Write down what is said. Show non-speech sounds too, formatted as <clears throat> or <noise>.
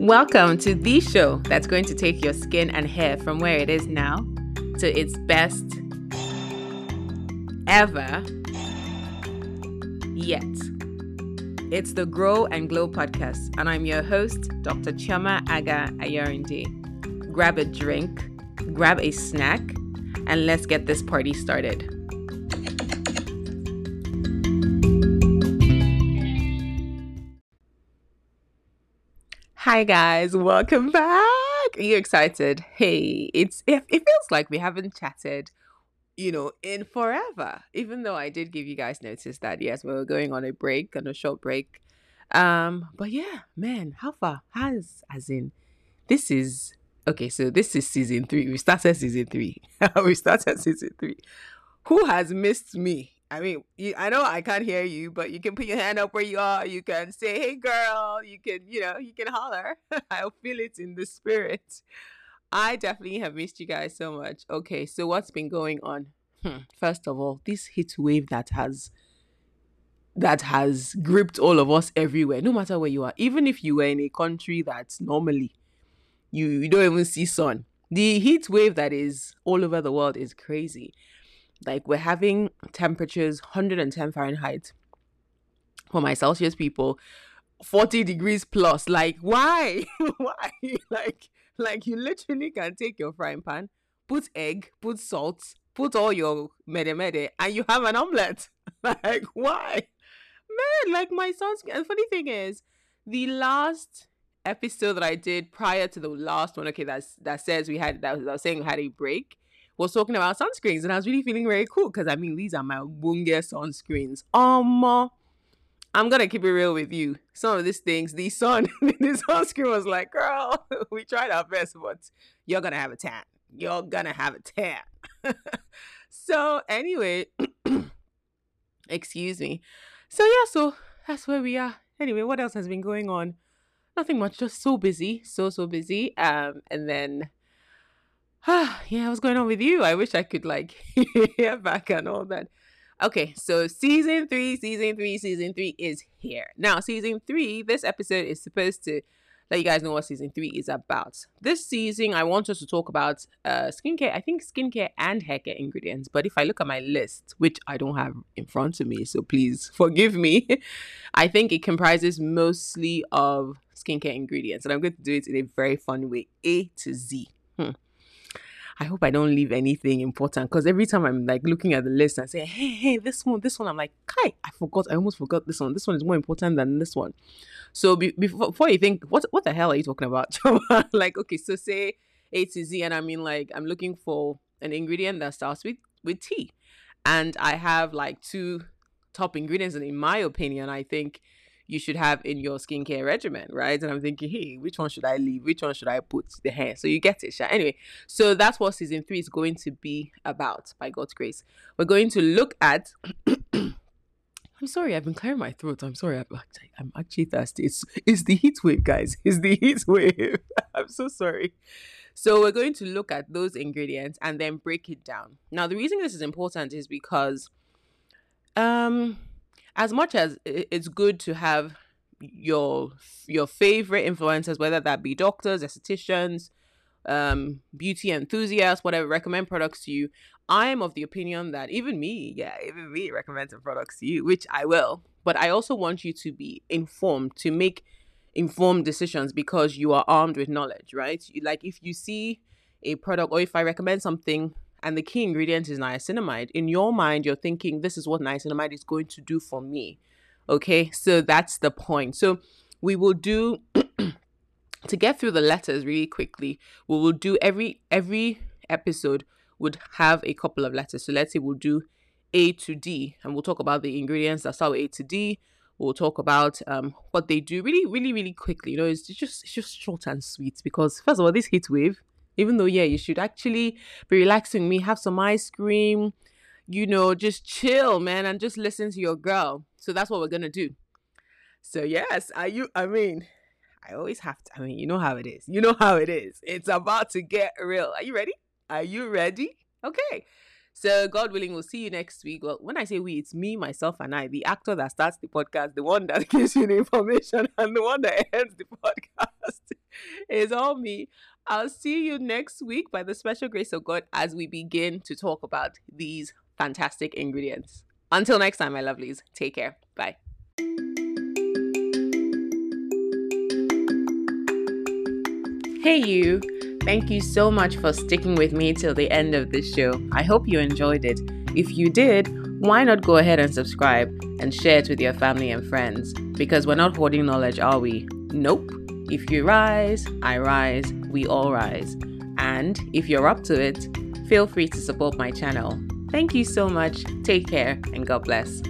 Welcome to the show that's going to take your skin and hair from where it is now to its best ever yet. It's the Grow and Glow podcast, and I'm your host, Dr. Chioma Agha Ayorinde. Grab a drink, grab a snack, and let's get this party started. Hi guys, welcome back. Are you excited? Hey, it's it, it feels like we haven't chatted, you know, in forever. Even though I did give you guys notice that yes, we were going on a break, on a short break. Um, but yeah, man, how far has as in this is okay, so this is season three. We started season three. <laughs> we started season three. Who has missed me? I mean, you, I know I can't hear you, but you can put your hand up where you are. You can say, "Hey, girl." You can, you know, you can holler. <laughs> I'll feel it in the spirit. I definitely have missed you guys so much. Okay, so what's been going on? Hmm. First of all, this heat wave that has that has gripped all of us everywhere, no matter where you are. Even if you were in a country that's normally you, you don't even see sun. The heat wave that is all over the world is crazy. Like we're having temperatures 110 Fahrenheit for my Celsius people, 40 degrees plus. Like why? <laughs> why? Like like you literally can take your frying pan, put egg, put salt, put all your mede mede, and you have an omelette. <laughs> like why? Man, like my son's and funny thing is, the last episode that I did prior to the last one, okay, that's that says we had that was, I was saying we had a break was talking about sunscreens, and I was really feeling very cool because I mean these are my bunga sunscreens. Um, uh, I'm gonna keep it real with you. Some of these things, the sun, <laughs> the sunscreen was like, girl, <laughs> we tried our best, but you're gonna have a tan. You're gonna have a tan. <laughs> so anyway, <clears throat> excuse me. So yeah, so that's where we are. Anyway, what else has been going on? Nothing much, just so busy, so so busy. Um, and then ah, <sighs> yeah, what's going on with you? I wish I could like <laughs> hear back and all that. Okay, so season three, season three, season three is here. Now, season three, this episode is supposed to let you guys know what season three is about. This season, I want us to talk about uh, skincare, I think skincare and haircare ingredients. But if I look at my list, which I don't have in front of me, so please <laughs> forgive me, I think it comprises mostly of skincare ingredients. And I'm going to do it in a very fun way A to Z. Hmm. I hope I don't leave anything important because every time I'm like looking at the list and say, hey, hey, this one, this one, I'm like, Kai, I forgot, I almost forgot this one. This one is more important than this one. So be- before, before you think, what what the hell are you talking about? <laughs> like, okay, so say A to Z, and I mean like I'm looking for an ingredient that starts with with T, and I have like two top ingredients, and in my opinion, I think you should have in your skincare regimen, right? And I'm thinking, hey, which one should I leave? Which one should I put the hair? So you get it, Sha. Anyway, so that's what season three is going to be about by God's grace. We're going to look at. <clears throat> I'm sorry, I've been clearing my throat. I'm sorry, I'm actually, I'm actually thirsty. It's, it's the heat wave, guys. <laughs> It's the heat wave. <laughs> I'm so sorry. So we're going to look at those ingredients and then break it down. Now, the reason this is important is because um as much as it's good to have your your favorite influencers, whether that be doctors, estheticians, um, beauty enthusiasts, whatever, recommend products to you. I am of the opinion that even me, yeah, even me recommend some products to you, which I will. But I also want you to be informed to make informed decisions because you are armed with knowledge, right? Like if you see a product or if I recommend something and the key ingredient is niacinamide, in your mind, you're thinking, this is what niacinamide is going to do for me. Okay, so that's the point. So we will do <clears throat> to get through the letters really quickly. We will do every every episode would have a couple of letters. So let's say we'll do A to D, and we'll talk about the ingredients that start with A to D. We'll talk about um, what they do really, really, really quickly. You know, it's just it's just short and sweet because first of all, this heat wave even though, yeah, you should actually be relaxing me, have some ice cream, you know, just chill, man, and just listen to your girl. So that's what we're gonna do. So yes, are you I mean, I always have to I mean, you know how it is. You know how it is. It's about to get real. Are you ready? Are you ready? Okay. So, God willing, we'll see you next week. Well, when I say we, it's me, myself, and I, the actor that starts the podcast, the one that <laughs> gives you the information, and the one that ends the <laughs> podcast. It's all me. I'll see you next week by the special grace of God as we begin to talk about these fantastic ingredients. Until next time, my lovelies, take care. Bye. Hey, you. Thank you so much for sticking with me till the end of this show. I hope you enjoyed it. If you did, why not go ahead and subscribe and share it with your family and friends? Because we're not hoarding knowledge, are we? Nope. If you rise, I rise, we all rise. And if you're up to it, feel free to support my channel. Thank you so much. Take care and God bless.